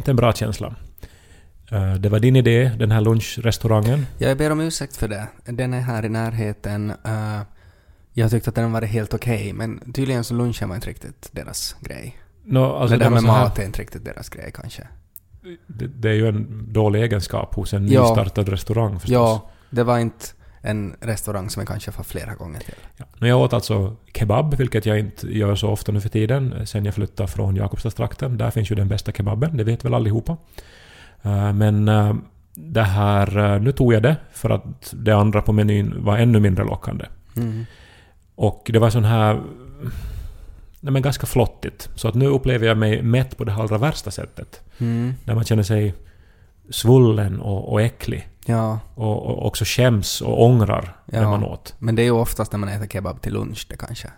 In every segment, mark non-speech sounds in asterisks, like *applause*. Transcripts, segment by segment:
inte en bra känsla. Eh, Det var din idé, den här lunchrestaurangen. Jag ber om ursäkt för det. Den är här i närheten. Uh, jag tyckte att den var helt okej, men tydligen så lunchen var inte riktigt deras grej. Nå, alltså det var med mat är inte riktigt deras grej kanske. det, det är ju en dålig egenskap hos en Ja. nystartad restaurang förstås. Ja, det var inte en restaurang som jag kanske får flera gånger till. Ja. Men jag åt alltså kebab, vilket jag inte gör så ofta nu för tiden, sen jag flyttade från Jakobstadstrakten. Där finns ju den bästa kebaben, det vet väl allihopa. Eh, Men eh, det här, eh, nu tog jag det för att det andra på menyn var ännu mindre lockande. Mm. Och det var sån här... Nej men ganska flottigt. Så att nu upplever jag mig mätt på det allra värsta sättet. Mm. När man känner sig svullen och, och äcklig. Ja, Och, och också skäms och ångrar när Ja. man åt. men det är ju oftast när man äter kebab till lunch det kanske.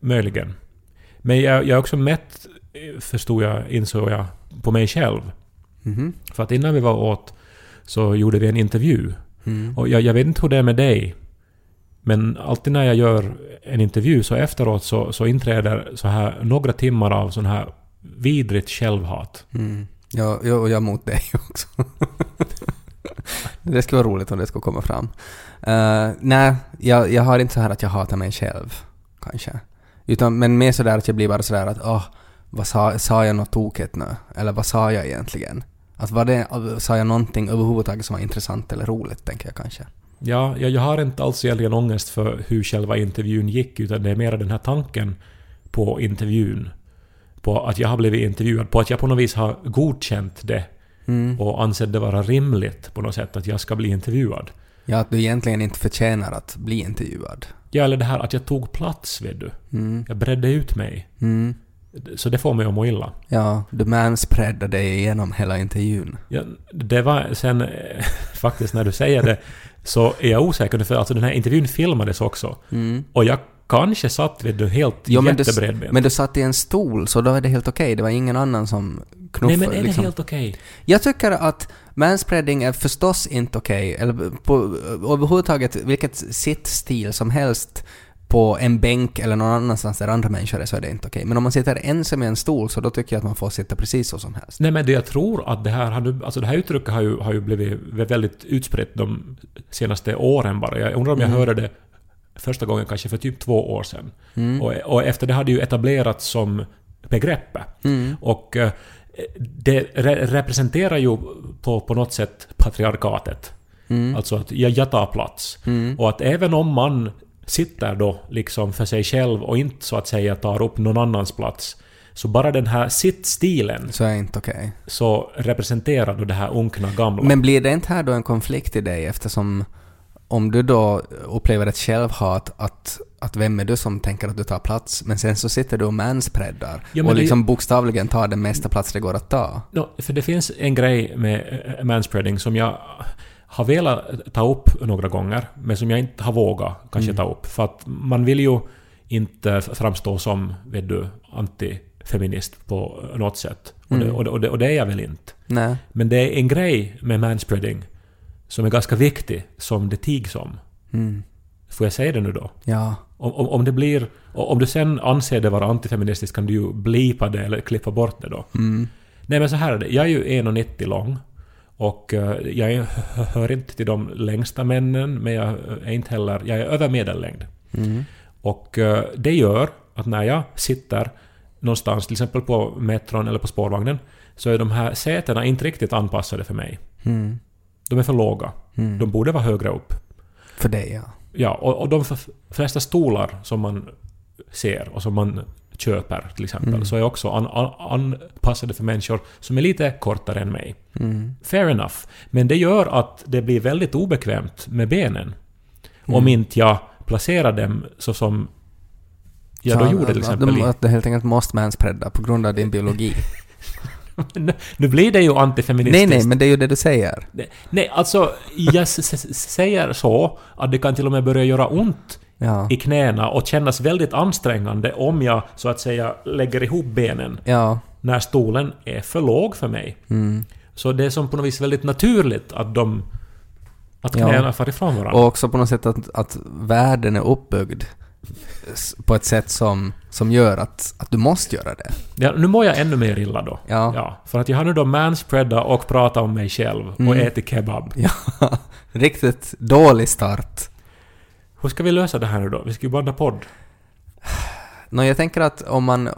Möjligen. Men jag, jag är också mätt, förstod jag, insåg jag, på mig själv. Mhm. För att innan vi var åt så gjorde vi en intervju. Mm. Och jag, jag vet inte hur det är med dig. Men alltid när jag gör en intervju så efteråt så, så inträder så här några timmar av sån här vidrigt självhat. Mm. Ja, jag, och jag mot dig *laughs* också. det skulle vara roligt om det skulle komma fram. Uh, nej, jag, jag har inte så här att jag hatar mig själv, kanske. Utan, men mer sådär att jag blir bara sådär att åh, vad sa, sa jag något tokigt nu? Eller vad sa jag egentligen? Att var det, sa jag någonting överhuvudtaget som var intressant eller roligt, tänker jag kanske. Ja, jag, jag har inte alls egentligen ångest för hur själva intervjun gick, utan det är mer den här tanken på intervjun. På att jag har blivit intervjuad, på att jag på något vis har godkänt det Mm. och ansett det vara rimligt på något sätt att jag ska bli intervjuad. Ja, att du egentligen inte förtjänar att bli intervjuad. Ja, eller det här att jag tog plats, vet du. Mm. Jag bredde ut mig. Mm. Så det får mig att må illa. Ja, du manspreadade dig igenom hela intervjun. Ja, det var sen *laughs* faktiskt när du säger det så är jag osäker för alltså den här intervjun filmades också. Mm. Och jag kanske satt vet du helt Jo, men du, jättebredbent. men du satt i en stol, så då är det helt okej. Det var ingen annan som knuffade. Nej men är det liksom. helt okej? Jag tycker att manspreading är förstås inte okej, eller på överhuvudtaget vilket sittstil som helst på en bänk eller någon annanstans där andra människor är så är det inte okej. Men om man sitter ensam i en stol så då tycker jag att man får sitta precis så som helst. Nej men det jag tror att det här har nu, alltså det här uttrycket har ju, har ju blivit väldigt utspritt de senaste åren bara. Jag undrar om jag Mm. hörde det första gången kanske för typ två år sedan. Mm. Och, och efter det hade ju etablerats som begrepp. Mm. Och eh, det re representerar ju på, på något sätt patriarkatet. Mm. Alltså att jag, jag tar plats. Mm. Och att även om man sitter då liksom för sig själv och inte så att säga tar upp någon annans plats. Så bara den här sittstilen Så är inte okej. så representerar då det här unkna gamla. Men blir det inte här då en konflikt i dig eftersom om du då upplever ett självhat att, att vem är du som tänker att du tar plats men sen så sitter du och manspreadar Ja, och det- liksom bokstavligen tar den mesta plats det går att ta. No, för det finns en grej med eh, manspreading som jag har velat ta upp några gånger, men som jag inte har vågat kanske Mm. ta upp. För att man vill ju inte framstå som, vet du, antifeminist på något sätt. Och, det, Mm. och, det, och, det, och det är jag väl inte. Nej. Men det är en grej med manspreading som är ganska viktig, som det tigs om. Mm. Får jag säga det nu då? Ja. Om, om, om det blir... Om du sen anser det vara antifeministiskt kan du ju blipa det eller klippa bort det då. Mm. Nej men så här är det. Jag är ju 1,90 lång. Och eh, jag är, hör inte till de längsta männen, men jag är inte heller... Jag är över medellängd. Mm. Och eh, det gör att när jag sitter någonstans, till exempel på metron eller på spårvagnen, så är de här sätena inte riktigt anpassade för mig. Mm. De är för låga. Mm. De borde vara högre upp. För dig, ja. Ja, och, och de flesta stolar som man ser och som man köper till exempel, Mm. så är också an, an, anpassade för människor som är lite kortare än mig. Mm. Fair enough. Men det gör att det blir väldigt obekvämt med benen. Om Mm. inte jag placerar dem så som jag då Så gjorde till att- exempel. Att, du- att du helt enkelt måste manspreada på grund av din biologi. *laughs* *laughs* nu, blir det ju nej, antifeministiskt. nej, men det är ju det du säger. Nej, nej, alltså jag säger så att det kan till och med börja göra ont Ja. i knäna och kännas väldigt ansträngande om jag så att säga lägger ihop benen Ja. när stolen är för låg för mig. Mm. Så det är som på något vis väldigt naturligt att de... Att Ja. knäna far ifrån varandra. Och också på något sätt att, att världen är uppbyggd på ett sätt som, som gör att, att du måste göra det. Ja, nu mår jag ännu mer illa då. Ja. för att jag har nu då manspreadat och pratat om mig själv och Mm. ätit kebab. Ja, *laughs* riktigt dålig start. Hur ska vi lösa det här nu då? Vi ska ju banda podd. Nå, jag tänker att om man,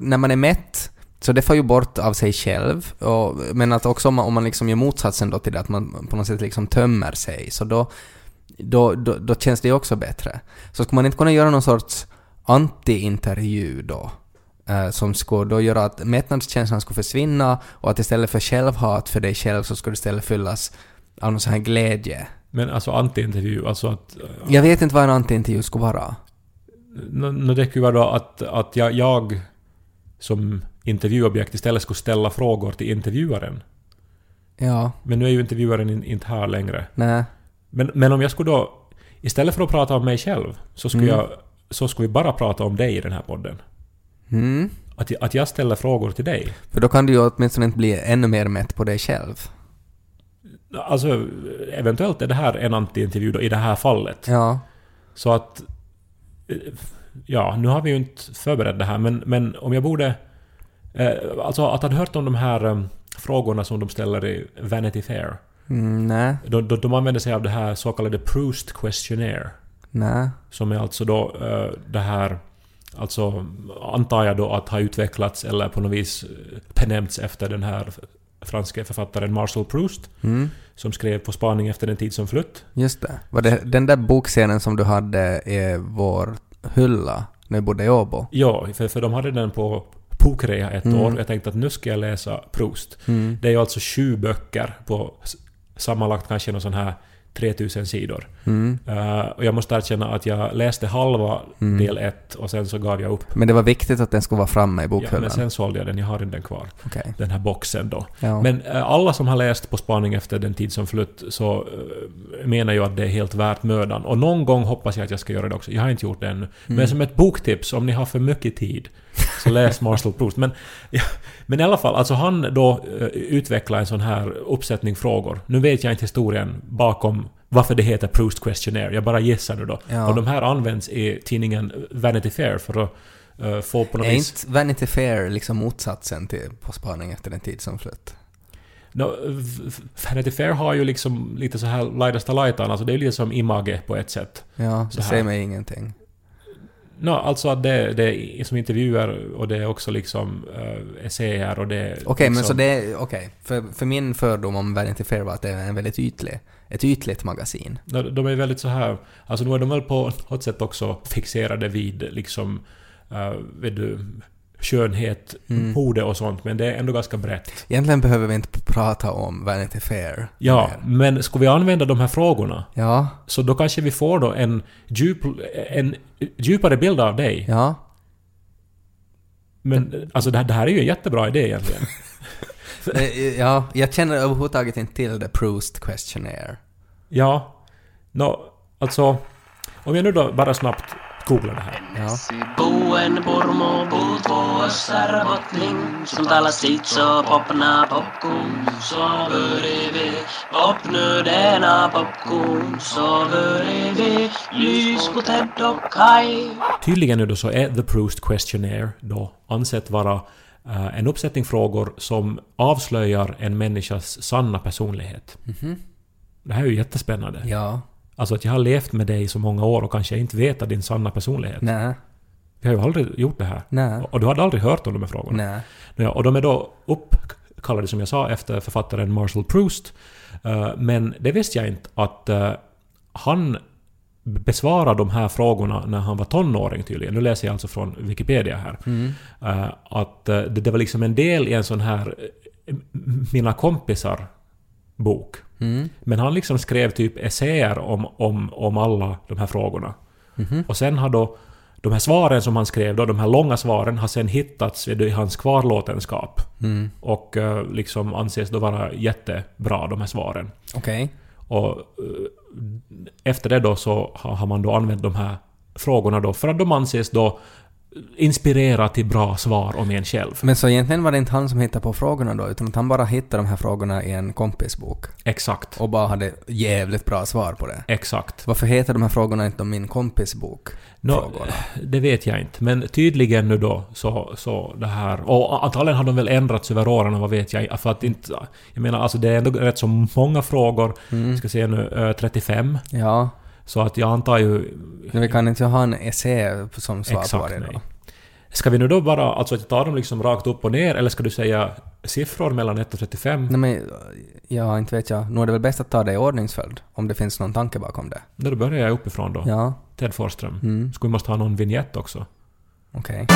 när man är mätt, så det får ju bort av sig själv, och, men att också om man, om man liksom gör motsatsen då till det, att man på något sätt liksom tömmer sig, så då, då, då, då känns det också bättre. Så skulle man inte kunna göra någon sorts anti-intervju då, eh, som skulle då göra att mättnadskänslan skulle försvinna och att istället för självhat för dig själv så skulle det istället fyllas av någon sån här glädje. Men alltså anti-intervju, alltså att... Jag vet inte vad en anti-intervju skulle vara. Nå, det skulle vara då att, att jag, jag som intervjuobjekt istället skulle ställa frågor till intervjuaren. Ja, Men nu är ju intervjuaren in, inte här längre. nej. Men, men om jag skulle då... Istället för att prata om mig själv så skulle, Mm. jag, så skulle vi bara prata om dig i den här podden. Mm. Att, att jag ställer frågor till dig. För då kan du ju åtminstone inte bli ännu mer mätt på dig själv. Alltså, eventuellt är det här en anti-intervju då, i det här fallet. Ja. Så att... Ja, nu har vi ju inte förberett det här, men, men om jag borde... Eh, alltså att ha hört om de här eh, frågorna som de ställer i Vanity Fair. Mm, nej. De, de, de använder sig av det här så kallade Proust Questionnaire. Nej. Som är alltså då eh, det här... Alltså antar jag då att ha utvecklats eller på något vis eh, benämnts efter den här franske författaren Marcel Proust. Mm. Som skrev På spaning efter den tid som flytt. Just det. Var det den där bokscenen som du hade i vår hylla när vi bodde i Åbo? Ja, för, för de hade den på Pokrea ett Mm. år. Jag tänkte att nu ska jag läsa Proust. Mm. Det är ju alltså sju böcker på sammanlagt kanske någon sån här 3000 sidor. Mm. Eh, och jag måste erkänna att jag läste halva Mm. del ett och sen så gav jag upp. Men det var viktigt att den skulle vara framme i Ja, bokhyllan? men sen sålde jag den, jag har den kvar. Okej. Den här boxen då. Ja. Men eh, alla som har läst På spaning efter den tid som flytt så eh, menar ju att det är helt värt mödan. Och någon gång hoppas jag att jag ska göra det också. Jag har inte gjort det ännu. Men Mm. som ett boktips, om ni har för mycket tid, så läs Marcel Proust. Men, ja, men i alla fall, alltså han då eh, utvecklar en sån här uppsättning frågor. Nu vet jag inte historien bakom varför det heter Proust Questionnaire. Jag bara gissar nu då. Ja. Och de här används i tidningen Vanity Fair för att eh, få på något är vis... inte Vanity Fair liksom motsatsen till På spaning efter den tid som flytt? No, Vanity Fair har ju liksom lite så här laidasta laitan, alltså det är ju lite som Image på ett sätt. Ja, det säger mig ingenting. No, alltså att det, det är som intervjuer och det är också liksom uh, essäer och det Okej, men liksom, så det är... Okej. För, för min fördom om Vanity Fair var att det är en väldigt ytlig... Ett ytligt magasin. No, de är väldigt så här... Alltså nu är de väl på något sätt också fixerade vid liksom... Uh, vet du, skönhet, Mm. mode och sånt, men det är ändå ganska brett. Egentligen behöver vi inte prata om Vanity Fair. Ja, mer. men ska vi använda de här frågorna, Ja. så då kanske vi får då en, djup, en djupare bild av dig. Ja. Men alltså det här, det här är ju en jättebra idé egentligen. *laughs* *laughs* Ja, jag känner överhuvudtaget inte till The Proust Questionnaire. Ja. Nå, alltså... Om jag nu då bara snabbt googlar det här. Ja. Puutuossa robotling, som talar sitt så popna popcorn, sover vi, popnödena popcorn, sover vi, lys på Ted och Kai. Tydligen nu då så är The Proust Questionnaire då ansett vara eh, en uppsättning frågor som avslöjar en människas sanna personlighet. Det här är ju jättespännande. Ja. Alltså att jag har levt med dig i så många år och kanske inte vet din sanna personlighet. Nej. Vi har ju aldrig gjort det här. Nej. Och du hade aldrig hört om de här frågorna. Nej. Ja, och de är då uppkallade, som jag sa, efter författaren Marcel Proust. Eh, Men det visste jag inte att eh, han besvarade de här frågorna när han var tonåring tydligen. Nu läser jag alltså från Wikipedia här. Mm. Eh, Att det var liksom en del i en sån här Mina kompisar bok. Mm. Men han liksom skrev typ essäer om, om, om alla de här frågorna. Mhm. Och sen har då de här svaren som han skrev, då, de här långa svaren, har sen hittats i hans kvarlåtenskap. Mm. Och eh, liksom anses då vara jättebra, de här svaren. Okej. Och eh, efter det då så har man då använt de här frågorna då för att de anses då inspirera till bra svar om en själv. Men så egentligen var det inte han som hittade på frågorna då, utan att han bara hittade de här frågorna i en kompisbok Exakt. och bara hade jävligt bra svar på det. Exakt. Varför heter de här frågorna inte om min kompis bok? Nå, det vet jag inte, men tydligen nu då så, så det här... Och antagligen har de väl ändrats över åren, vad vet jag. För att inte... Jag menar alltså det är ändå rätt så många frågor. Mm. Ska se nu, eh, 35. Ja, Så att jag antar ju... men vi kan inte ha en essä som svar på Exakt, varje nej. då. Ska vi nu då bara... Alltså att ta dem liksom rakt upp och ner, eller ska du säga siffror mellan 1 och 35? Nej men, ja, inte vet jag. Nu är det väl bäst att ta det i ordningsföljd, om det finns någon tanke bakom det. Då börjar jag uppifrån då. Ja, Ted Forsström. mm, Skulle vi måste ha någon vignett också? okej.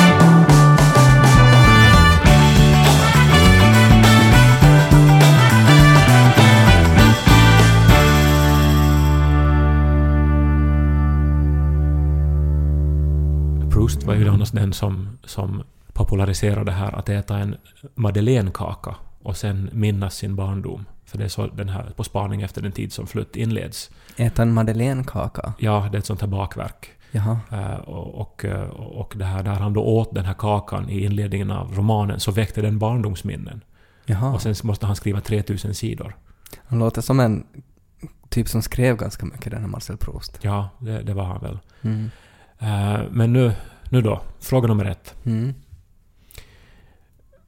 Proust var ju annars den som, som populariserade det här att äta en madeleinekaka och sen minnas sin barndom. För det är så den här På spaning efter den tid som flutt inleds. Äta en madeleinekaka? Ja, det är ett sånt här bakverk. Jaha. Eh, och, och, eh, och det här, där han då åt den här kakan i inledningen av romanen så väckte den barndomsminnen. Jaha. Och sen måste han skriva 3000 sidor. Han låter som en typ som skrev ganska mycket, den här Marcel Proust. Ja, det, det var han väl. Mm. Eh, men nu, nu då, fråga nummer ett. Mm.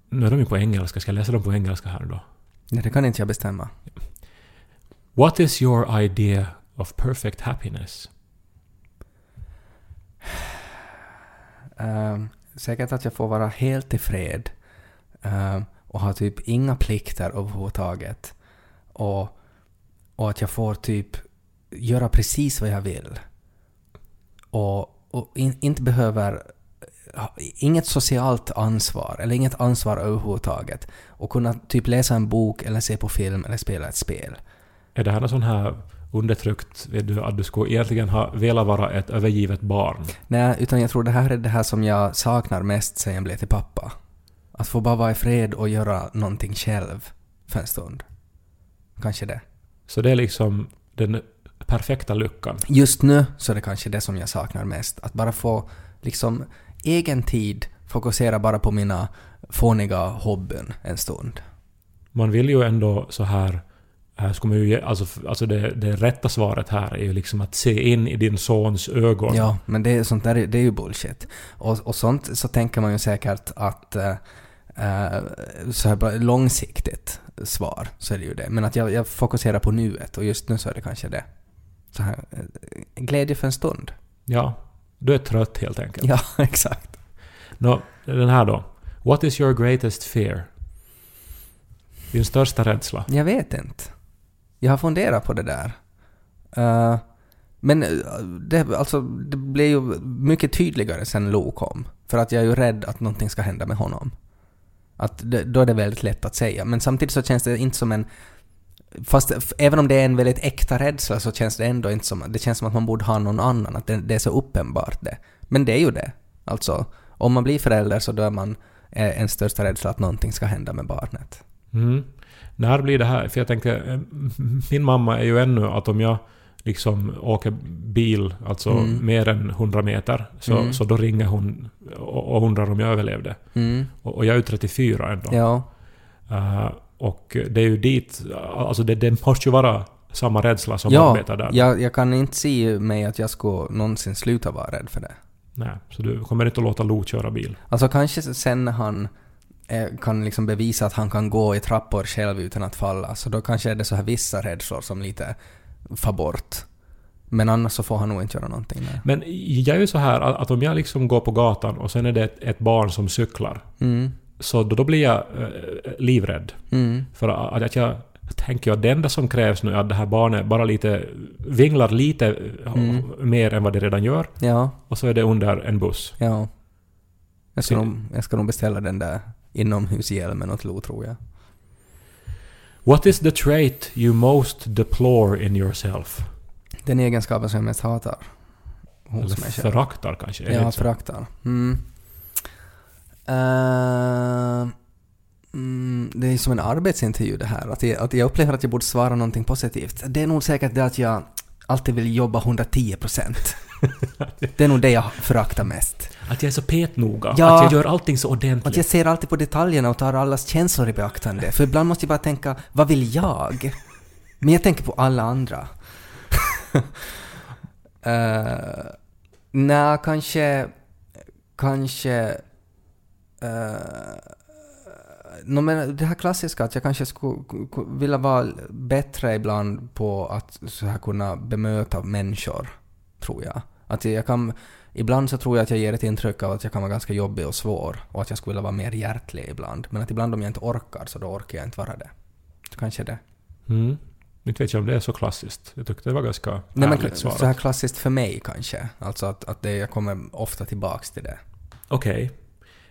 Nu är de ju på engelska, ska jag läsa dem på engelska här då? Nej, det kan inte jag bestämma. What is your idea of perfect happiness? Ehm, säkert att jag får vara helt i fred ehm, och ha typ inga plikter överhuvudtaget. Och, och att jag får typ göra precis vad jag vill. Och, och in, inte behöver inget socialt ansvar eller inget ansvar överhuvudtaget. Och kunna typ läsa en bok eller se på film eller spela ett spel. Är det här något sån här undertryckt, vet du, att du skulle egentligen ha velat vara ett övergivet barn? Nej, utan jag tror det här är det här som jag saknar mest sen jag blev till pappa. Att få bara vara i fred och göra någonting själv för en stund. Kanske det. Så det är liksom den perfekta lyckan. Just nu så är det kanske det som jag saknar mest. Att bara få liksom egen tid, fokusera bara på mina fåniga hobbyn en stund. Man vill ju ändå så här... Här ska man ju alltså, alltså det, det rätta svaret här är ju liksom att se in i din sons ögon. Ja, men det, är- sånt där är- det är ju bullshit. Och, och sånt så tänker man ju säkert att eh, eh, så här bara långsiktigt svar så är det ju det. Men att jag, jag fokuserar på nuet och just nu så är det kanske det. Så här, eh, glädje för en stund. ja. Du är trött helt enkelt. Ja, *laughs* exakt. Nå, den här då. What is your greatest fear? Din största rädsla? Jag vet inte. Jag har funderat på det där. Eh, men eh, det, alltså, det blev ju mycket tydligare sen Lo kom. För att jag är ju rädd att någonting ska hända med honom. Att det, då är det väldigt lätt att säga. Men samtidigt så känns det inte som en... Fast även om det är en väldigt äkta rädsla så känns det ändå inte som... Det känns som att man borde ha någon annan. Att det, det är så uppenbart det. Men det är ju det. Alltså, om man blir förälder så då är man eh, en största rädsla att någonting ska hända med barnet. Mm. När blir det här? För jag tänker, eh, min mamma är ju ännu att om jag liksom åker bil, alltså Mm. mer än 100 meter, så, Mm. så då ringer hon och, och undrar om jag överlevde. Mm. Och, och jag är ju 34 ändå. Ja. Eh, och det är ju dit, alltså det, det måste ju vara samma rädsla som ja, arbetar där. Jag, jag kan inte se mig att jag skulle någonsin sluta vara rädd för det. Nej, så du kommer inte att låta Lo köra bil. Alltså kanske sen när han eh, kan liksom bevisa att han kan gå i trappor själv utan att falla, så då kanske är det så här vissa rädslor som lite far bort. Men annars så får han nog inte göra någonting. Nej. Men jag är ju så här att om jag liksom går på gatan och sen är det ett, ett barn som cyklar, Mm. Så då, då blir jag eh, livrädd. Mm. För att, att jag tänker att det enda som krävs nu är att det här barnet bara lite vinglar lite eh, Mm. mer än vad det redan gör Ja, och så är det under en buss. ja. Jag ska, nog, jag ska nog beställa den där inomhushjälmen åt Lo tror jag. What is the trait you most deplore in yourself? Den egenskapen som jag mest hatar. Hos Eller mig själv. föraktar kanske? Är Ja, föraktar. Mm. Eh, mm, det är som en arbetsintervju det här. Att jag, att jag upplever att jag borde svara någonting positivt. Det är nog säkert det att jag alltid vill jobba 110 procent. det är nog det jag föraktar mest. Att jag är så petnoga. Ja. Att jag gör allting så Att ordentligt. jag ser alltid på detaljerna och tar allas känslor i beaktande. För ibland måste jag bara tänka, vad vill jag? Men jag tänker på alla andra. *laughs* uh, Nej, kanske... Kanske... Uh, no, men det här klassiska att jag kanske skulle ku- ku- vilja vara bättre ibland på att så här kunna bemöta människor, tror jag. Att jag kan... Ibland så tror jag att jag ger ett intryck av att jag kan vara ganska jobbig och svår och att jag skulle vilja vara mer hjärtlig ibland. Men att ibland om jag inte orkar så då orkar jag inte vara det. Så kanske det. Mm. Inte vet jag om det är så klassiskt. Jag tyckte det var ganska Nej, men ärligt så här svarat. klassiskt för mig kanske. Alltså att, att det, jag kommer ofta tillbaks till det. Okej.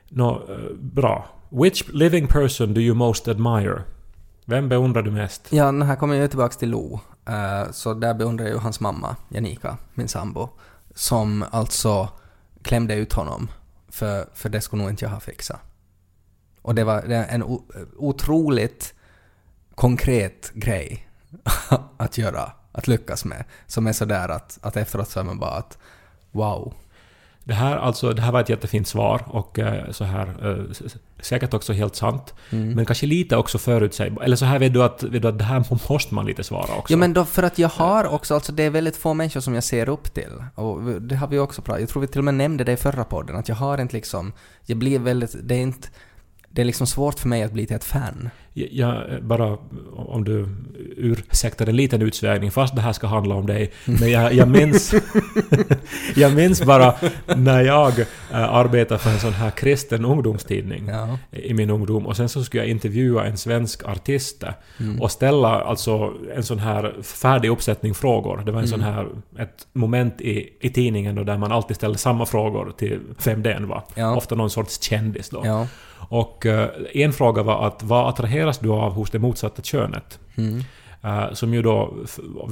Nå, eh, bra. Which living person do you most admire? Vem beundrar du mest? Ja, här kommer jag tillbaka till Lo. Eh, så där beundrar jag ju hans mamma, Janika, min sambo, som alltså klämde ut honom, för, för det skulle nog inte jag ha fixat. Och det var en otroligt konkret grej *laughs* att göra, att lyckas med, som är sådär att, att efteråt så är man bara att wow. Det här, alltså, det här var ett jättefint svar och eh, så här, eh, säkert också helt sant. Mm. Men kanske lite också förutsägbart. Eller så här vet du, att, vet du att det här måste man lite svara också. Ja men då för att jag har också, alltså det är väldigt få människor som jag ser upp till. Och det har vi också pratat Jag tror vi till och med nämnde det i förra podden, att jag har inte liksom, jag blir väldigt, det är inte, det är liksom svårt för mig att bli till ett fan. Jag, bara om du ursäktar en liten utsvägning, fast det här ska handla om dig. Men jag, jag minns... *laughs* jag minns bara när jag äh, arbetade för en sån här kristen ungdomstidning Ja. i min ungdom och sen så skulle jag intervjua en svensk artist Mm. och ställa alltså en sån här färdig uppsättning frågor. Det var en sån Mm. här, ett moment i, i tidningen då där man alltid ställde samma frågor till vem det än var. Ja. Ofta någon sorts kändis då. Ja. Och eh, en fråga var att vad attraheras du av hos det motsatta könet? Mm. Eh, som ju då,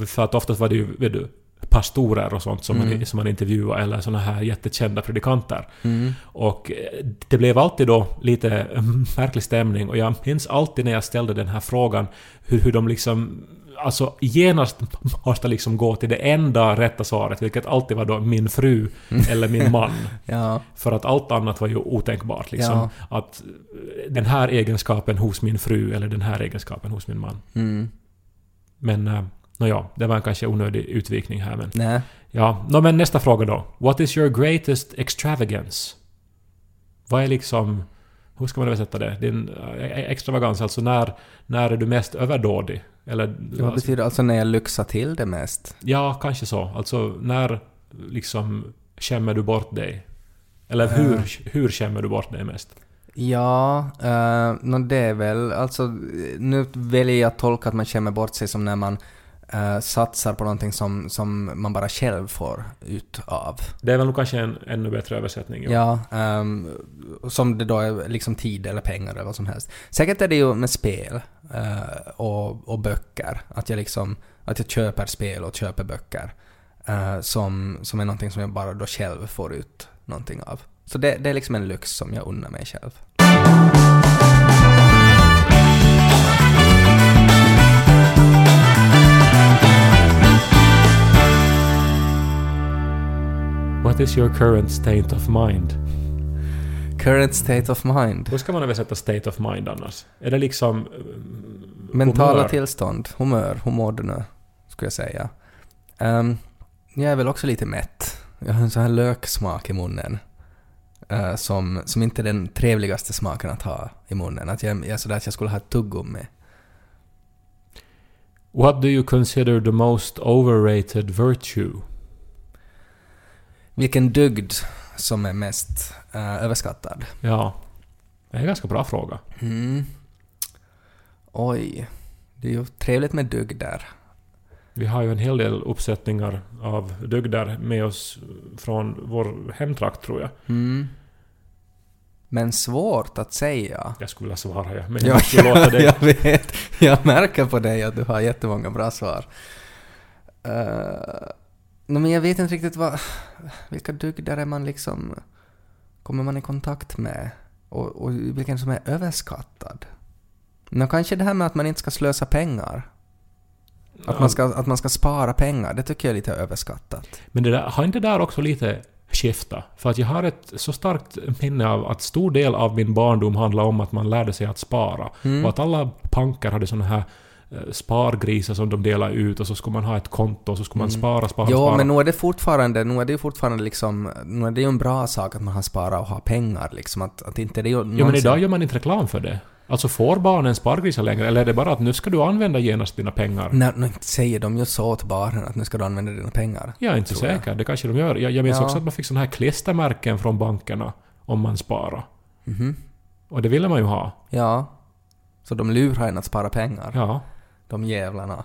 för att oftast var det ju, vet du, pastorer och sånt som, Mm. man, som man intervjuade, eller såna här jättekända predikanter. Mm. Och eh, det blev alltid då lite eh, märklig stämning och jag minns alltid när jag ställde den här frågan hur, hur de liksom Alltså genast måste liksom gå till det enda rätta svaret, vilket alltid var då min fru eller min *laughs* man. Ja. För att allt annat var ju otänkbart. Liksom. Ja. Att eh, den här egenskapen hos min fru eller den här egenskapen hos min man. Mm. Men, uh, nåja, det var en kanske onödig utvikning här men... Nej. Ja, nå, men nästa fråga då. What is your greatest extravagance? Vad är liksom... Hur ska man översätta det? Din eh, extravagans, alltså när, när är du mest överdådig? Eller... Vad betyder alltså när jag lyxar till det mest? Ja, kanske så. Alltså när liksom skämmer du bort dig? Eller hur, Eh. hur skämmer du bort dig mest? Ja, uh, no, det är väl, alltså nu väljer jag att tolka att man känner bort sig som när man eh, satsar på någonting som, som man bara själv får ut av. Det är väl nog kanske en ännu bättre översättning. Ja, ehm, som det då är liksom tid eller pengar eller vad som helst. Säkert är det ju med spel eh, och, och böcker. Att jag liksom, att jag köper spel och köper böcker. eh, som, som är någonting som jag bara då själv får ut någonting av. Så det, det är liksom en lyx som jag unnar mig själv. What is your current state of mind? Current state of mind. Hur ska man översätta state of mind annars? Är det liksom... eh, Mentala humör? tillstånd, humör, hur mår du nu? Skulle jag säga. Um, jag är väl också lite mätt. Jag har en sån här löksmak i munnen. eh, som, som inte är den trevligaste smaken att ha i munnen. Att jag, jag är sådär att jag skulle ha ett tuggummi. What do you consider the most overrated virtue? Vilken dygd som är mest eh, överskattad? Ja, det är en ganska bra fråga. Mm. Oj. Det är ju trevligt med dygder. Vi har ju en hel del uppsättningar av dygder med oss från vår hemtrakt tror jag. Mm. Men svårt att säga. Jag skulle vilja svara ja, men jag Ja, måste ju *laughs* låta dig. jag vet. Jag märker på dig att du har jättemånga bra svar. Uh, men jag vet inte riktigt vad... Vilka dygder är man liksom... Kommer man i kontakt med? Och, och vilken som är överskattad? Nå, kanske det här med att man inte ska slösa pengar. Att man, ska, att man ska spara pengar, det tycker jag är lite överskattat. Men det där, har inte där också lite skifta. För att jag har ett så starkt minne av att stor del av min barndom handlade om att man lärde sig att spara. Mm. Och att alla pankar hade såna här spargrisar som de delade ut och så skulle man ha ett konto och så skulle man spara, spara, Jo, spara. Mm. men nu är det fortfarande, nu är det ju fortfarande liksom, nu är det ju en bra sak att man har sparat och har pengar liksom, att, att inte det är ju Jo men någonsin- idag gör man inte reklam för det. Alltså får barnen spargrisar längre eller är det bara att nu ska du använda genast dina pengar? Nej, nu säger de ju så till barnen att nu ska du använda dina pengar. Jag är inte tror jag. säker, det kanske de gör. Jag, jag minns Ja. också att man fick såna här klistermärken från bankerna om man sparar. Mhm. Och det ville man ju ha. Ja. Så de lurar en att spara pengar. Ja. De jävlarna.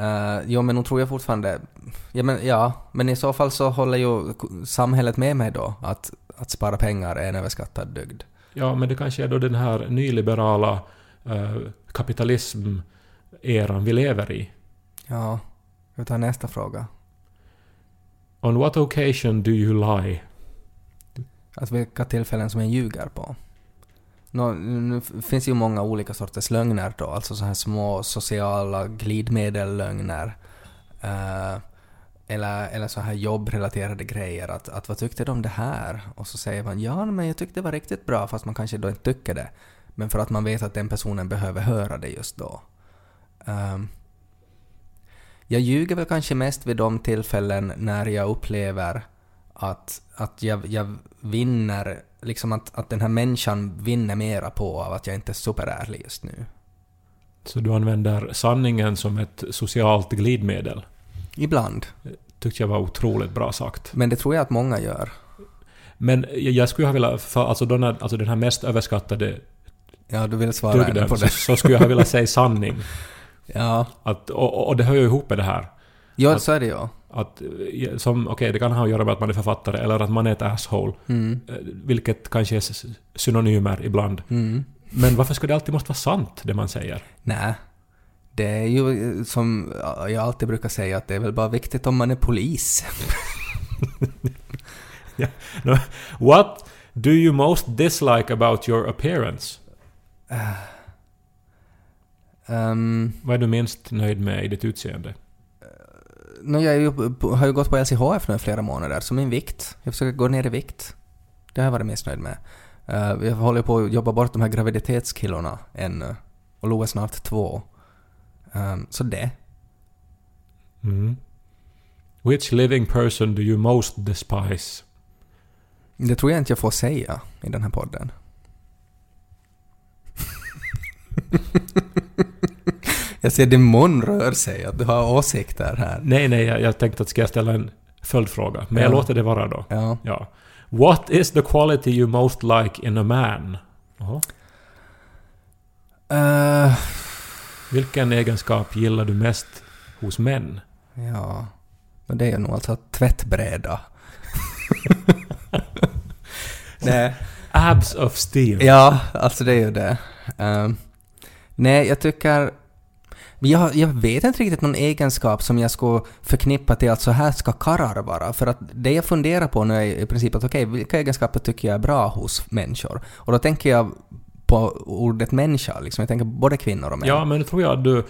Uh, jo, men nu tror jag fortfarande... Ja, men, ja, men i så fall så håller ju samhället med mig då att, att spara pengar är en överskattad dygd. Ja, men det kanske är då den här nyliberala eh, kapitalism-eran vi lever i. Ja. Jag tar nästa fråga. On what occasion do you lie? Att vilka tillfällen som jag ljuger på. Nå, nu finns ju många olika sorters lögner då, alltså så här små sociala glidmedellögner. Uh, eller, eller så här jobbrelaterade grejer, att, att vad tyckte du om det här? Och så säger man ja, men jag tyckte det var riktigt bra, fast man kanske då inte tycker det. Men för att man vet att den personen behöver höra det just då. Ehm, jag ljuger väl kanske mest vid de tillfällen när jag upplever att, att jag, jag vinner, liksom att, att den här människan vinner mera på av att jag inte är superärlig just nu. Så du använder sanningen som ett socialt glidmedel. Ibland. Tyckte jag var otroligt bra sagt. Men det tror jag att många gör. Men jag- skulle ha velat... För alltså, den här, alltså den här mest överskattade Ja, du vill svara ännu dygden på så, det. så skulle jag ha velat säga sanning. *laughs* Ja. Att, och, och det hör ju ihop med det här. Jo, Att- så är det ju. Att, eh, som, okej, det kan ha att göra med att man är författare eller att man är ett asshole. Mm. eh, Vilket kanske är synonymer ibland. Mm. Men varför ska det alltid måste vara sant, det man säger? Nej. Det är ju eh, som jag alltid brukar säga att det är väl bara viktigt om man är polis. *laughs* No, What do you most dislike about your appearance? Um, Vad är du minst nöjd med i ditt utseende? No, jag ju, har ju gått på LCHF nu i flera månader, så min vikt. Jag försöker gå ner i vikt. Det har jag varit mest nöjd med. Uh, jag håller på att jobba bort de här graviditetskillorna ännu. Och Lo är snart två. Um, så det. Mm. Which living person do you most despise? Det tror jag inte jag får säga i den här podden. *laughs* jag ser din mun rör sig, att du har åsikter här. Nej, nej, jag, jag tänkte att ska jag ställa en följdfråga. Men jag Ja. låter det vara då. Ja. Ja. What is the quality you most like in a man? Jaha. Uh, Vilken egenskap gillar du mest hos män? ja. Och det är nog alltså tvättbräda. *laughs* Nej. Abs of steel. Ja, alltså det är ju det. Ehm, nej, jag tycker... Jag, jag vet inte riktigt någon egenskap som jag skulle förknippa till att så här ska karlar vara. För att det jag funderar på nu är i princip att okej, vilka egenskaper tycker jag är bra hos människor? Och då tänker jag på ordet människa, liksom. Jag tänker både kvinnor och män. Ja, men tror jag att du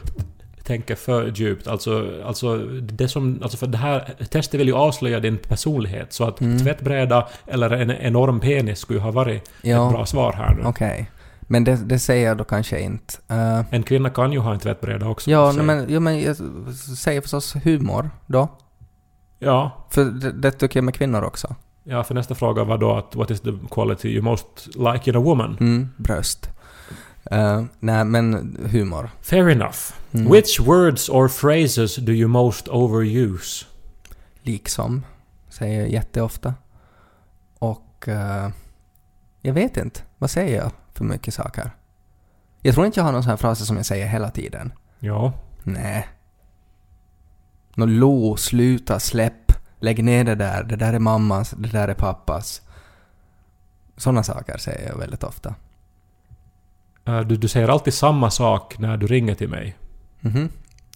tänker för djupt. Alltså, alltså, det som, alltså för det här testet vill ju avslöja din personlighet. Så att Mm. tvättbräda eller en enorm penis skulle ju ha varit Ja. ett bra svar här nu. Okej. Men det, det säger jag då kanske inte. Eh, En kvinna kan ju ha en tvättbräda också. ja, nej, men, ja, men jag säger förstås humor då. ja, För det, det tycker jag med kvinnor också. ja, för nästa fråga var då att what is the quality you most like in a woman? Mm, bröst. Uh, nej, men humor. Fair enough. Mm. Which words or phrases do you most overuse? Liksom, säger jag jätteofta. Och eh, jag vet inte. Vad säger jag för mycket saker? Jag tror inte jag har någon sån här fraser som jag säger hela tiden. Ja. Nej. Nå lo, sluta, släpp, lägg ner det där, det där är mammas, det där är pappas. Såna saker säger jag väldigt ofta. Eh, Du, du säger alltid samma sak när du ringer till mig. Mhm.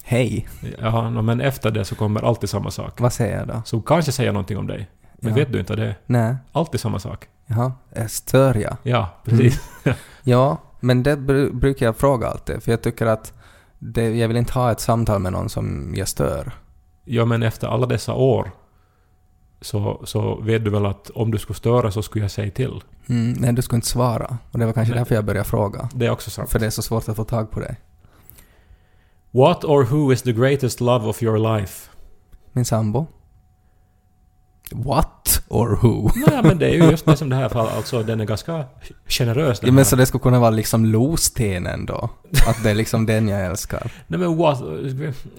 Hej. Ja, men efter det så kommer alltid samma sak. Vad säger jag då? Så kanske säger någonting om dig. Men Ja. vet du inte det? Nej. Alltid samma sak. Jaha. Stör jag? Ja, precis. *laughs* Ja, men det bru- brukar jag fråga alltid, för jag tycker att det, jag vill inte ha ett samtal med någon som jag stör. Ja, men efter alla dessa år så, så vet du väl att om du skulle störa så skulle jag säga till. Mm, nej, du skulle inte svara. Och det var kanske Nej. därför jag började fråga. Det är också sant. För det är så svårt att få tag på dig. What or who is the greatest love of your life? Min sambo. What or who? Nej, men det är ju just det som det här fallet, alltså den är ganska generös Ja, men så det skulle kunna vara liksom lostenen då? Att det är liksom den jag älskar? *laughs* Nej men what...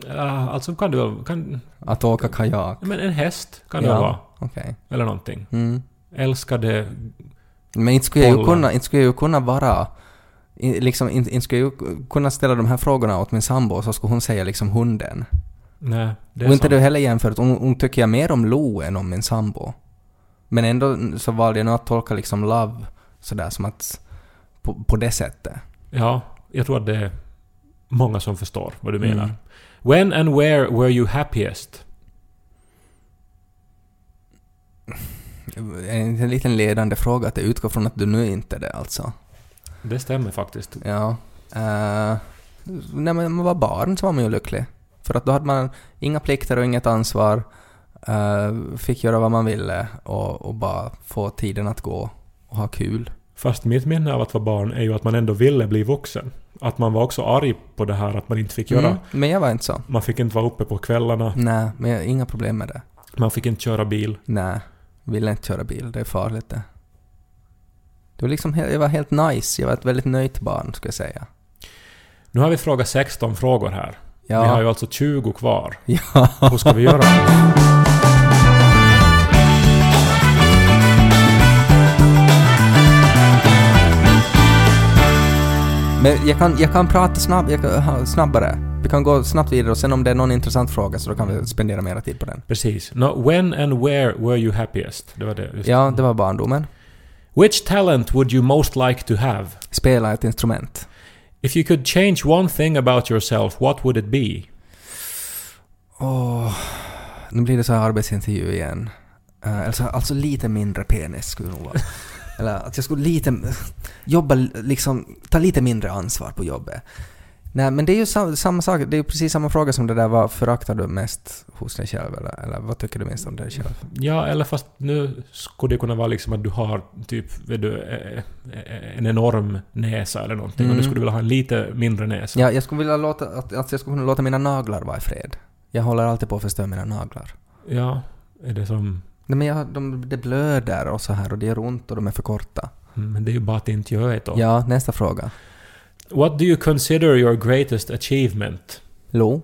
Ja, alltså kan det väl... Kan, Att åka kajak? men en häst kan det Ja. vara. Okej. Eller någonting. Mm. Älskade... Men inte skulle, jag ju kunna, inte skulle jag ju kunna vara... Liksom, inte, inte skulle jag ju kunna ställa de här frågorna åt min sambo så skulle hon säga liksom hunden. Nej, det är och inte sant. det heller jämfört, hon, hon tycker jag mer om Lo än om min sambo. Men ändå så valde jag nog att tolka liksom love sådär som att... På, på det sättet. Ja, jag tror att det är många som förstår vad du menar. Mm. When and where were you happiest? En, en liten ledande fråga att jag utgår från att du nu inte är det alltså. Det stämmer faktiskt. Ja. Uh, när man var barn så var man ju lycklig. För att då hade man inga plikter och inget ansvar. eh, fick göra vad man ville och, och bara få tiden att gå och ha kul. Fast mitt minne av att vara barn är ju att man ändå ville bli vuxen. Att man var också arg på det här att man inte fick göra... Mm, men jag var inte så. Man fick inte vara uppe på kvällarna. Nej, men jag inga problem med det. Man fick inte köra bil. Nej, ville inte köra bil. Det är farligt det. Det var liksom, jag var helt nice. Jag var ett väldigt nöjt barn, skulle jag säga. Nu har vi frågat 16 frågor här. Ja. Vi har ju alltså 20 kvar. Ja. Hur ska vi göra? Men jag kan, jag kan prata snabb, jag kan, snabbare. Vi kan gå snabbt vidare och sen om det är någon intressant fråga så då kan vi spendera mera tid på den. Precis. No, when and where were you happiest? Det var det. Just. Ja, det var barndomen. Which talent would you most like to have? Spela ett instrument. If you could change one thing about yourself, what would it be? Åh, nu blir det så här arbetsintervju igen. Uh, alltså, alltså lite mindre penis skulle det nog vara. *laughs* Eller att jag skulle lite... Jobba liksom... Ta lite mindre ansvar på jobbet. Nej, men det är ju sam, samma sak. Det är ju precis samma fråga som det där. Vad föraktar du mest hos dig själv? Eller, eller vad tycker du minst om dig själv? Ja, eller fast nu skulle det kunna vara liksom att du har typ, du, en enorm näsa eller någonting och Mm. du skulle vilja ha en lite mindre näsa. Ja, jag skulle vilja låta... Att, att jag skulle kunna låta mina naglar vara i fred. Jag håller alltid på att förstöra mina naglar. Ja, är det som... Nej, men jag, de, det blöder och så här och det gör ont och de är för korta. Mm, Men det är ju bara att inte göra det då. Ja, nästa fråga. What do you consider your greatest achievement? Lo?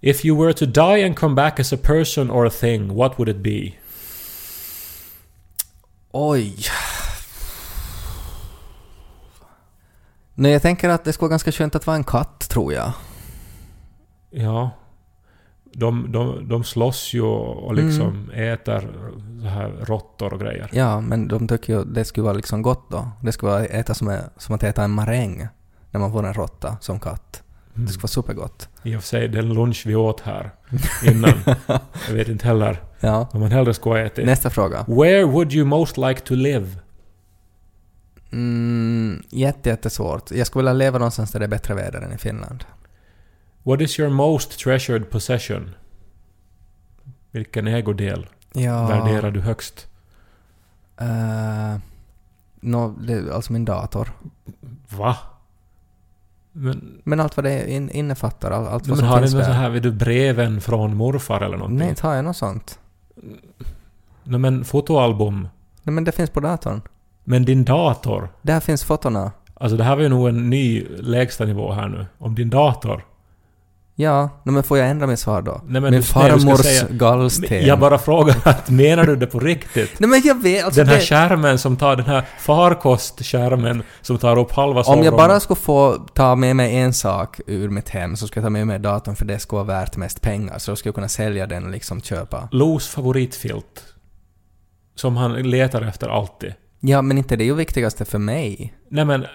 If you were to die and come back as a person or a thing, what would it be? Oj. Nej, jag tänker att det skulle vara ganska skönt att vara en katt, tror jag. Ja. De, de, de slåss ju och liksom äter så här råttor och grejer. Ja, men de tycker ju det skulle vara liksom gott då. Det skulle vara äta som, är, som att äta en maräng när man får en råtta som katt. Mm. Det skulle vara supergott. I och för sig, den lunch vi åt här innan. *laughs* jag vet inte heller Ja. vad man hellre skulle ätit. Nästa fråga. Where would you most like to live? Mm, jätte, jättesvårt. Jag skulle vilja leva någonstans där det är bättre väder än i Finland. What is your most treasured possession? Vilken ägodel Ja. värderar du högst? Uh, no, det, alltså min dator. Va? Men, Men allt vad det in, innefattar, all, allt vad men som har någon där. så här, vet du, breven från morfar eller någonting? Nej, inte har jag något sånt. Nej, men fotoalbum. Nej, men det finns på datorn. Men din dator? Där finns fotona. Alltså det här var ju nog en ny lägsta nivå här nu. Om din dator. Ja, men får jag ändra mitt svar då? Nej, men Min du- nej, farmors säga- gallsten. Jag bara frågar *laughs* att menar du det på riktigt? Nej men jag vet, alltså den här det, skärmen som tar den här farkostskärmen som tar upp halva Om jag sovrummet. bara skulle få ta med mig en sak ur mitt hem så skulle jag ta med mig datorn för det skulle vara värt mest pengar. Så då skulle jag kunna sälja den och liksom köpa. Los favoritfilt. Som han letar efter alltid. Ja, men inte det är ju viktigaste för mig. Nej men,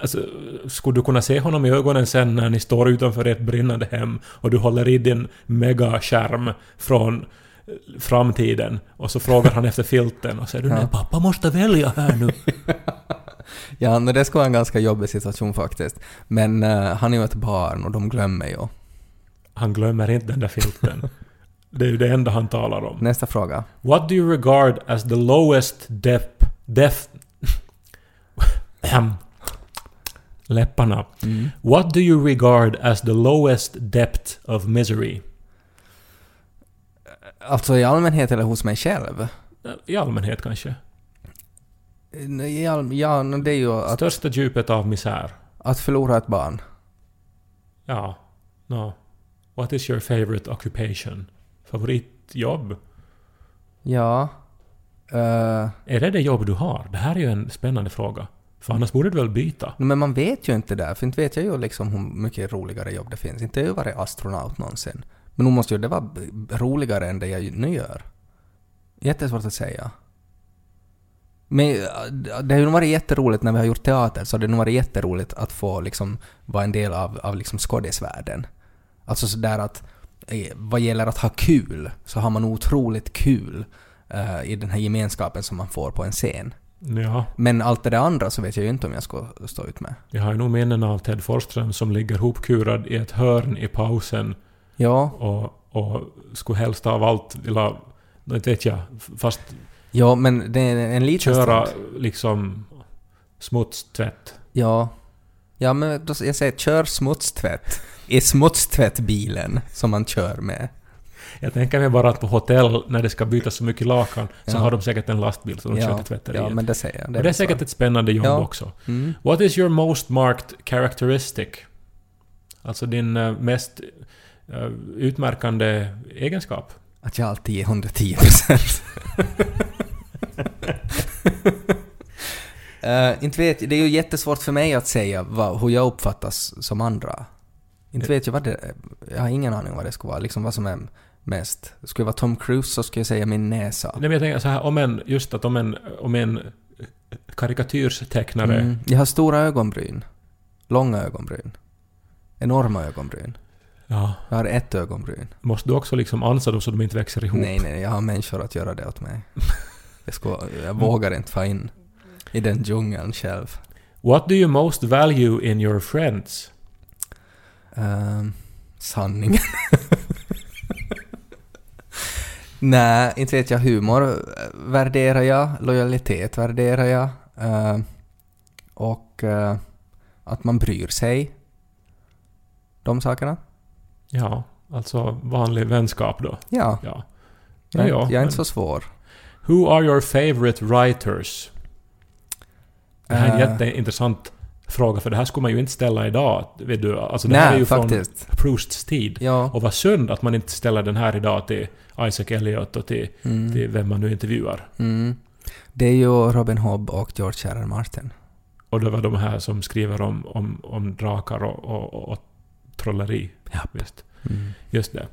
alltså, skulle du kunna se honom i ögonen sen när ni står utanför ett brinnande hem och du håller i din megaskärm från eh, framtiden och så frågar han efter filten och säger du *laughs* Ja. nej pappa måste välja här nu. *laughs* Ja, men det skulle vara en ganska jobbig situation faktiskt. Men eh, han är ju ett barn och de glömmer ju. Han glömmer inte den där filten. Det är ju det enda han talar om. Nästa fråga. What do you regard as the lowest depth... depth Läpparna. Mm. What do you regard as the lowest depth of misery? Alltså i allmänhet eller hos mig själv? I allmänhet kanske. I all, ja, det är ju att, Största djupet av misär. att förlora ett barn. Ja. No. What is your favorite occupation? Favoritjobb? Ja. Eh, Är det det jobb du har? Det här är ju en spännande fråga. För annars borde du väl byta? men man vet ju inte det, för inte vet jag ju liksom hur mycket roligare jobb det finns. Inte har jag varit astronaut någonsin. Men nog måste ju det vara roligare än det jag nu gör. Jättesvårt att säga. Men eh, det har ju nog varit jätteroligt när vi har gjort teater, så har det nog varit jätteroligt att få liksom vara en del av, av liksom skådisvärlden. Alltså sådär att eh, vad gäller att ha kul, så har man otroligt kul eh, i den här gemenskapen som man får på en scen. Ja. Men allt det där andra så vet jag ju inte om jag ska stå ut med. Jag har ju nog minnen av Ted Forsström som ligger hopkurad i ett hörn i pausen Ja, och, och skulle helst av allt vilja, inte vet jag, fast ja men det är en liten köra stund. liksom smutstvätt. Ja. Ja, men då, jag säger kör smutstvätt i smutstvättbilen som man kör med. Jag tänker mig bara att på hotell, när det ska bytas så mycket lakan, så Ja. har de säkert en lastbil som de kör ja, till tvätteriet. ja, men det säger jag. och det är väl säkert så. ett spännande jobb Ja. också. Mm. What is your most marked characteristic? Alltså din eh, mest eh, utmärkande egenskap? Att jag alltid ger 110 procent. uh, *laughs* inte vet Det är ju jättesvårt för mig att säga vad, hur jag uppfattas som andra. Inte vet jag vad det Jag har ingen aning vad det skulle vara. Liksom vad som är mest. Skulle jag vara Tom Cruise så skulle jag säga min näsa. Nej, men jag tänker så här, om en, just att om en, om en karikatyrstecknare Mm. Jag har stora ögonbryn. Långa ögonbryn. Enorma ögonbryn. Ja, Jag har ett ögonbryn. måste du också liksom ansa dem så de inte växer ihop? Nej, nej, jag har människor att göra det åt mig. Jag, ska, jag vågar inte få in i den djungeln själv. What do you most value in your friends? Um, sanningen. *laughs* Nej, inte vet jag. Humor värderar jag. Lojalitet värderar jag. Eh, och eh, att man bryr sig. De sakerna. Ja, alltså vanlig vänskap då. Ja, Ja. jag, ja, jag är men- inte så svår. Who are your favorite writers? Det här är Eh. jätteintressant fråga, för det här skulle man ju inte ställa idag. Vet du? Alltså det här är Nej, ju faktiskt. från Prousts tid. Ja. Och vad synd att man inte ställer den här idag till Isaac Elliot och till, Mm. till vem man nu intervjuar. Mm. Det är ju Robin Hobb och George R. R. Martin. Och det var de här som skriver om, om, om drakar och, och, och trolleri. Ja. Visst. Mm. Just det.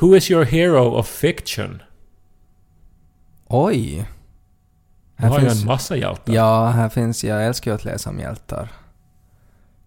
Who is your hero of fiction? Oj! Du har ju en massa hjältar. Ja, här finns... Jag älskar ju att läsa om hjältar.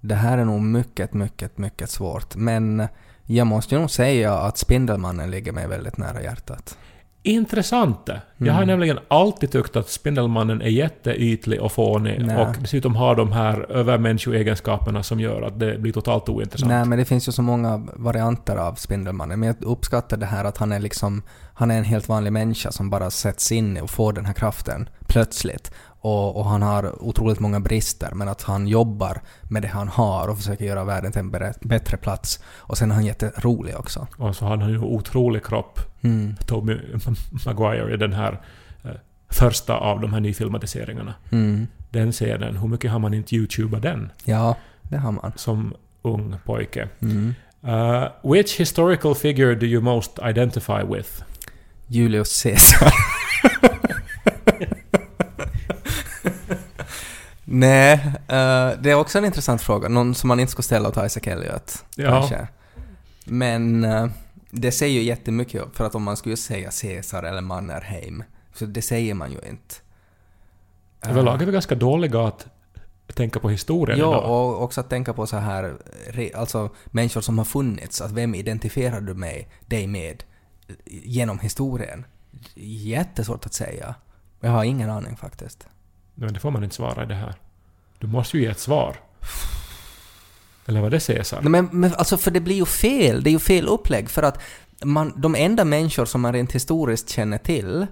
Det här är nog mycket, mycket, mycket svårt. Men jag måste ju nog säga att Spindelmannen ligger mig väldigt nära hjärtat. Intressant. Jag har Mm. nämligen alltid tyckt att Spindelmannen är jätteytlig och fånig Nej. och dessutom har de här övermänniskoegenskaperna som gör att det blir totalt ointressant. Nej, men det finns ju så många varianter av Spindelmannen. Men jag uppskattar det här att han är liksom... Han är en helt vanlig människa som bara sätts in och får den här kraften plötsligt. Och, och han har otroligt många brister, men att han jobbar med det han har och försöker göra världen till en bättre- plats. Och sen är han jätterolig också. Och så hade han ju otrolig kropp, Mm. Tobey *laughs* Maguire, i den här eh, första av de här nyfilmatiseringarna. Mm. Den scenen, hur mycket har man inte youtubat den Ja, det har man. som ung pojke? Mm. Uh, which historical figure do you most identify with? Julius Caesar. *laughs* Nej, eh, det är också en intressant fråga. Någon som man inte skulle ställa åt Isaac Elliot. Ja. Kanske. Men eh, det säger ju jättemycket, för att om man skulle säga Caesar eller Mannerheim, så det säger man ju inte. Överlag är vi ganska dåliga att tänka på historien Ja, idag. och också att tänka på så här, alltså människor som har funnits, att vem identifierar du med, dig med genom historien? Jättesvårt att säga. Jag har ingen aning faktiskt. Men det får man inte svara i det här. Du måste ju ge ett svar. Eller var det Caesar? Nej, men, men alltså för det blir ju fel, det är ju fel upplägg för att man, de enda människor som man rent historiskt känner till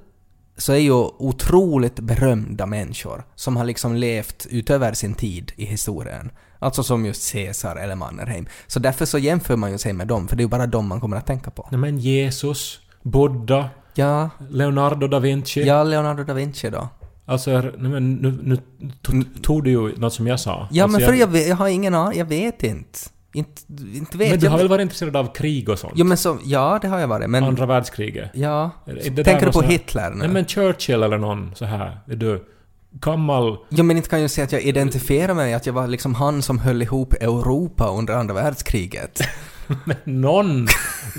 så är ju otroligt berömda människor som har liksom levt utöver sin tid i historien. Alltså som just Caesar eller Mannerheim. Så därför så jämför man ju sig med dem, för det är ju bara dem man kommer att tänka på. Nej, men Jesus, Buddha, Ja, Leonardo da Vinci. ja Leonardo da Vinci då. Alltså, nej, men nu, nu to- tog du ju något som jag sa. Ja, alltså, men för jag, vet- jag har ingen aning, jag vet inte. Inte, inte vet Men du jag. har väl varit intresserad av krig och sånt? Jo men så, ja det har jag varit, men... Andra världskriget? Ja. Tänker du på här- Hitler nu? Nej men Churchill eller någon så här. Är du gammal... Jo men inte kan jag säga att jag identifierar mig, att jag var liksom han som höll ihop Europa under andra världskriget. *laughs* Men någon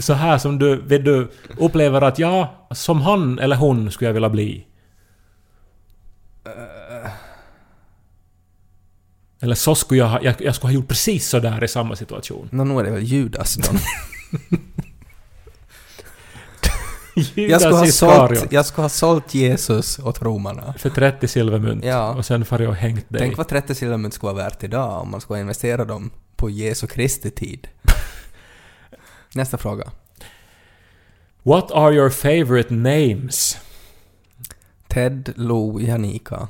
så här som du, vet du, upplever att ja, som han eller hon skulle jag vilja bli. Eller så skulle jag ha, jag, jag skulle ha gjort precis så där i samma situation. Nå, nu är det väl Judas då. *laughs* jag, skulle ha sålt, jag skulle ha sålt Jesus åt romarna. För 30 silvermynt. Ja. Och sen får jag och hängt dig. Tänk vad 30 silvermynt skulle vara värt idag om man skulle investera dem på Jesu Kristi tid. *laughs* Nästa fråga. What are your favorite names? Ted, Lo, Janika.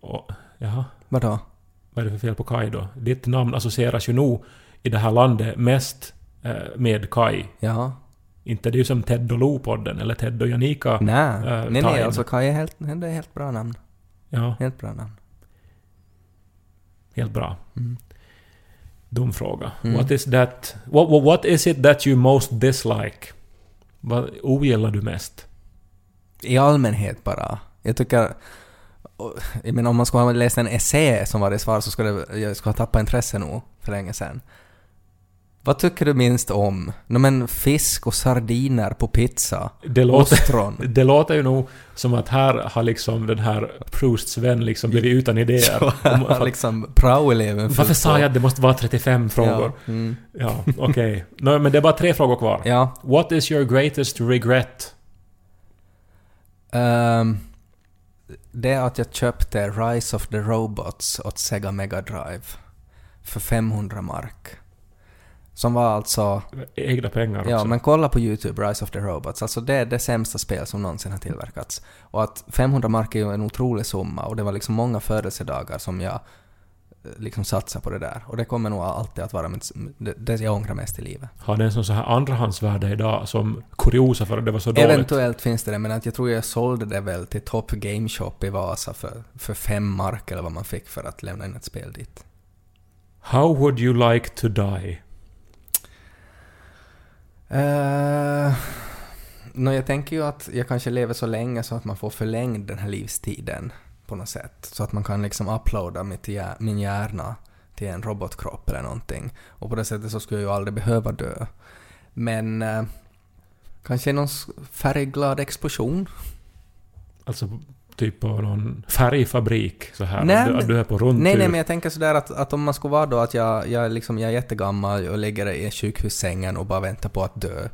Och, jaha, Vadå? vad är det för fel på Kai då? Ditt namn associeras ju nog i det här landet mest eh, med Kai. Ja. Inte det är ju som Ted och Lo-podden eller Ted och Janika. Nej, eh, nej, nej, alltså Kai är helt, det är helt bra namn. Ja, Helt bra namn. helt bra. Mm. Dum fråga. Mm. What is that... What, what, what is it that you most dislike? Vad ogillar du mest? I allmänhet bara. Jag tycker... Jag menar om man skulle ha läst en essä som var det svar så skulle jag skulle ha tappat intresse nog för länge sedan. Vad tycker du minst om? No, men fisk och sardiner på pizza. Det låter, Ostron. *laughs* det låter ju nog som att här har liksom den här Prousts vän liksom blivit utan idéer. *laughs* Om- för att- liksom praoeleven Varför sa jag att det måste vara 35 frågor? Ja, mm. Ja, okej. Nå, men det är bara tre frågor kvar. ja. What is your greatest regret? ehm, det att jag köpte Rise of the Robots åt Sega Mega Drive för 500 mark. Som var alltså... Egna pengar också. Ja, men kolla på YouTube, Rise of the Robots. Alltså det är det sämsta spel som någonsin har tillverkats. Och att 500 mark är ju en otrolig summa och det var liksom många födelsedagar som jag liksom satsade på det där. Och det kommer nog alltid att vara mitt, det, jag ångrar mest i livet. Har den som så här andrahandsvärde idag som kuriosa för att det var så dåligt? Eventuellt finns det det, men att jag tror jag sålde det väl till Top Game Shop i Vasa för, för fem mark eller vad man fick för att lämna in ett spel dit. How would you like to die? Uh, no, jag tänker ju att jag kanske lever så länge så att man får förlängd den här livstiden på något sätt. Så att man kan liksom uploada mitt, min hjärna till en robotkropp eller någonting. Och på det sättet så skulle jag ju aldrig behöva dö. Men eh, kanske någon färgglad explosion? Alltså typ på någon färgfabrik så här. Nej, du, du är på rundtur. Nej, nej, men jag tänker sådär att, att om man skulle vara då att jag, jag, liksom, jag är jättegammal och ligger i sjukhussängen och bara väntar på att dö.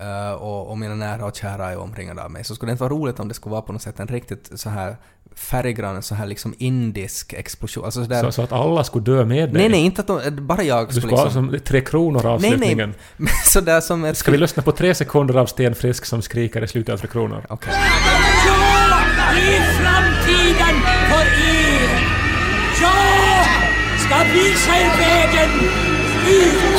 eh, och, och mina nära och kära är omringade av mig. Så skulle det inte vara roligt om det skulle vara på något sätt en riktigt så här färggrann, så här liksom indisk explosion. Alltså sådär... så, så att alla skulle dö med dig? nej, nej, inte att de, bara jag Du skulle skulle ha liksom... som Tre Kronor Nej, avslutningen. nej, men *laughs* sådär som ett... Ska vi lyssna på tre sekunder av Sten Frisk som skriker i slutet av Tre Kronor? Okej. Ja, i framtiden för er! Jag ska visa er vägen ut!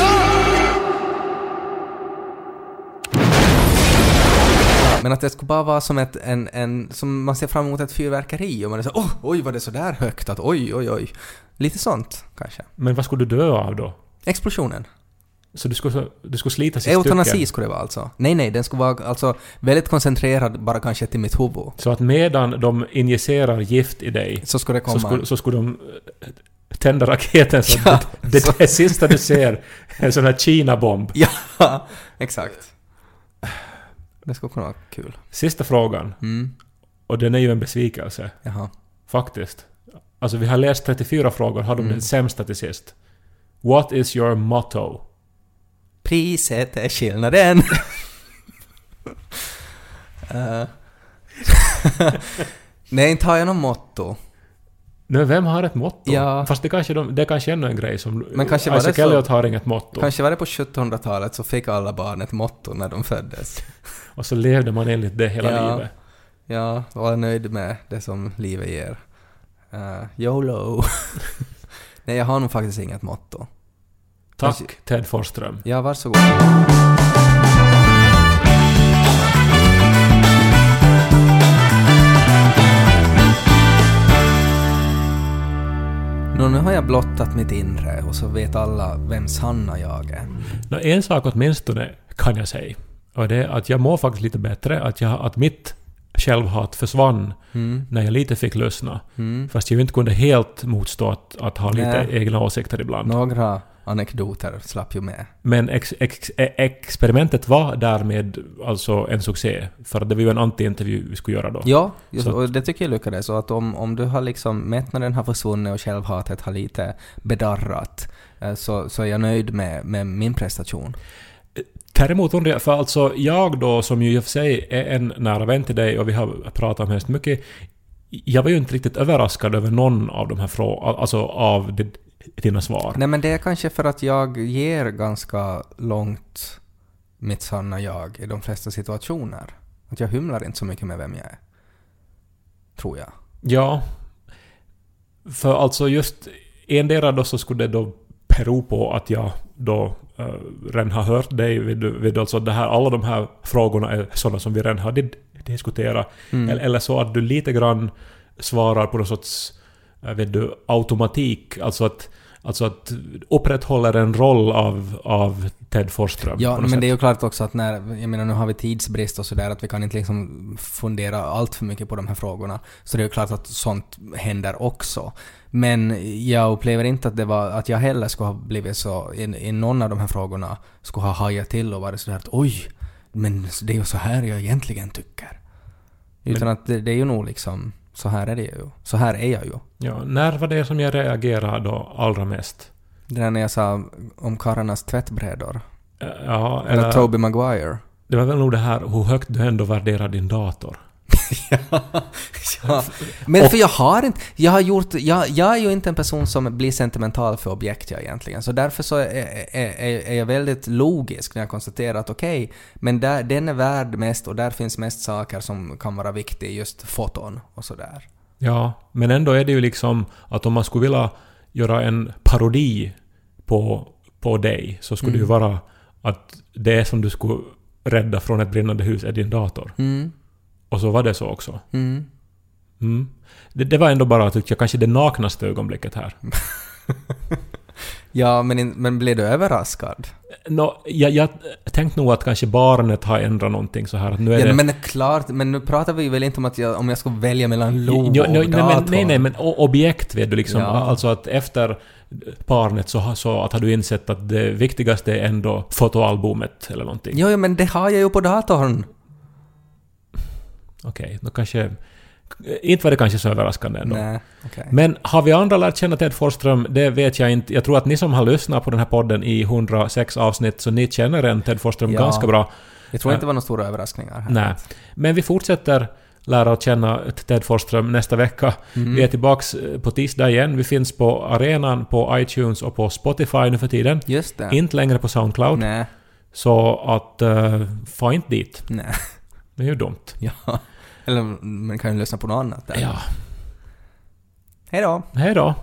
Men att det skulle bara vara som ett, en, en, som man ser fram emot ett fyrverkeri och man är så åh, oj var det så där högt att oj, oj, oj. Lite sånt, kanske. Men vad skulle du dö av då? Explosionen. Så du skulle, du skulle slitas i Eutanasi stycken? skulle det vara alltså. Nej, nej, den skulle vara alltså väldigt koncentrerad bara kanske till mitt huvud. Så att medan de injicerar gift i dig Så skulle det så komma... skulle, så skulle de eh, tända raketen så *laughs* Ja, att det, det, så- det sista du ser är en sån här Kina-bomb. *laughs* Ja, exakt. Det skulle kunna vara kul. Sista frågan, Mm, och den är ju en besvikelse, jaha. faktiskt. Alltså vi har läst 34 frågor, har de Mm. den sämsta till sist. What is your motto? Priset är skillnaden. *laughs* *laughs* Eh. *laughs* Nej, inte har jag något motto. Nu, vem har ett motto? Ja. Fast det kanske, de, det är kanske ännu en grej som... Men kanske var Isaac det så- Elliot har inget motto. Kanske var det på 1700-talet så fick alla barn ett motto när de föddes. Och så levde man enligt det hela Ja. livet. Ja, var nöjd med det som livet ger. Uh, YOLO. *laughs* Nej, jag har nog faktiskt inget motto. Tack Kanske- Ted Forsström. Ja, varsågod. Nå, nu har jag blottat mitt inre och så vet alla vem sanna jag är. Nå, en sak åtminstone kan jag säga. Och det är att jag mår faktiskt lite bättre. Att, jag, att mitt självhat försvann Mm. när jag lite fick lyssna. Mm. Fast jag inte kunde helt motstå att, att ha lite Nej. egna åsikter ibland. Några anekdoter slapp ju med. Men ex, ex, e- experimentet var därmed alltså en succé. För det var ju en anti-intervju vi skulle göra då. Ja, just, och det tycker jag lyckades. Så att om, om du har liksom, mättnaden har försvunnit och självhatet har lite bedarrat, eh, så, så är jag nöjd med, med min prestation. Däremot undrar jag, för alltså jag då som ju i och för sig är en nära vän till dig och vi har pratat om hemskt mycket. Jag var ju inte riktigt överraskad över någon av de här frågorna, alltså av det, dina svar. Nej men det är kanske för att jag ger ganska långt mitt sanna jag i de flesta situationer. Att jag hymlar inte så mycket med vem jag är. Tror jag. Ja. För alltså just endera då så skulle det då bero på att jag då uh, redan har hört dig vid, vid alltså det här, alla de här frågorna är sådana som vi redan har di- diskuterat. Mm. Eller, eller så att du lite grann svarar på någon sorts vet du, automatik. Alltså att, alltså att upprätthåller en roll av, av Ted Forsström. Ja, men sätt. det är ju klart också att när, jag menar nu har vi tidsbrist och sådär att vi kan inte liksom fundera allt för mycket på de här frågorna. Så det är ju klart att sånt händer också. Men jag upplever inte att det var, att jag heller skulle ha blivit så, i, i någon av de här frågorna, skulle ha hajat till och varit sådär att oj, men det är ju så här jag egentligen tycker. Utan att det, det är ju nog liksom, så här är det ju. Så här är jag ju. Ja, när var det som jag reagerade då allra mest? Det där när jag sa om karlarnas tvättbrädor. Ja, Eller eller, Toby Maguire. det var väl nog det här hur högt du ändå värderar din dator. *laughs* ja. Men för jag har inte, jag har gjort, jag, jag är ju inte en person som blir sentimental för objekt jag egentligen. Så därför så är, är, är, jag väldigt logisk när jag konstaterar att okej, men där, den är värd mest och där finns mest saker som kan vara viktiga, just foton och sådär. Ja, men ändå är det ju liksom att om man skulle vilja göra en parodi på, på dig så skulle det ju vara att det som du skulle rädda från ett brinnande hus är din dator. Mm. Och så var det så också. Mm. Mm. Det, det var ändå bara, tycker jag, kanske det naknaste ögonblicket här. *laughs* Ja, men, in, men blev du överraskad? Nå, jag, jag tänkte nog att kanske barnet har ändrat någonting så här att nu är Ja, det... men klart, men nu pratar vi väl inte om att jag, om jag ska välja mellan Lobo Jo, och nej, datorn. nej, nej, men objekt vet du liksom. Ja. Alltså att efter barnet så, så att har du insett att det viktigaste är ändå fotoalbumet eller någonting. Jo, jo, men det har jag ju på datorn. Okej, då kanske... Inte var det kanske så överraskande ändå. Nej, okej. Men har vi andra lärt känna Ted Forsström? Det vet jag inte. Jag tror att ni som har lyssnat på den här podden i 106 avsnitt, så ni känner en Ted Forsström Ja. ganska bra. Jag tror inte det var några stora överraskningar här. Nej. Men vi fortsätter lära oss känna Ted Forsström nästa vecka. Mm. Vi är tillbaks eh, på tisdag igen. Vi finns på arenan, på iTunes och på Spotify nu för tiden. Just det. Inte längre på Soundcloud. Nej, Så att... Uh, få inte dit. nej. Det är ju dumt. *laughs* Ja. Eller man kan ju lyssna på något annat där. Ja. Hej då. Hej då.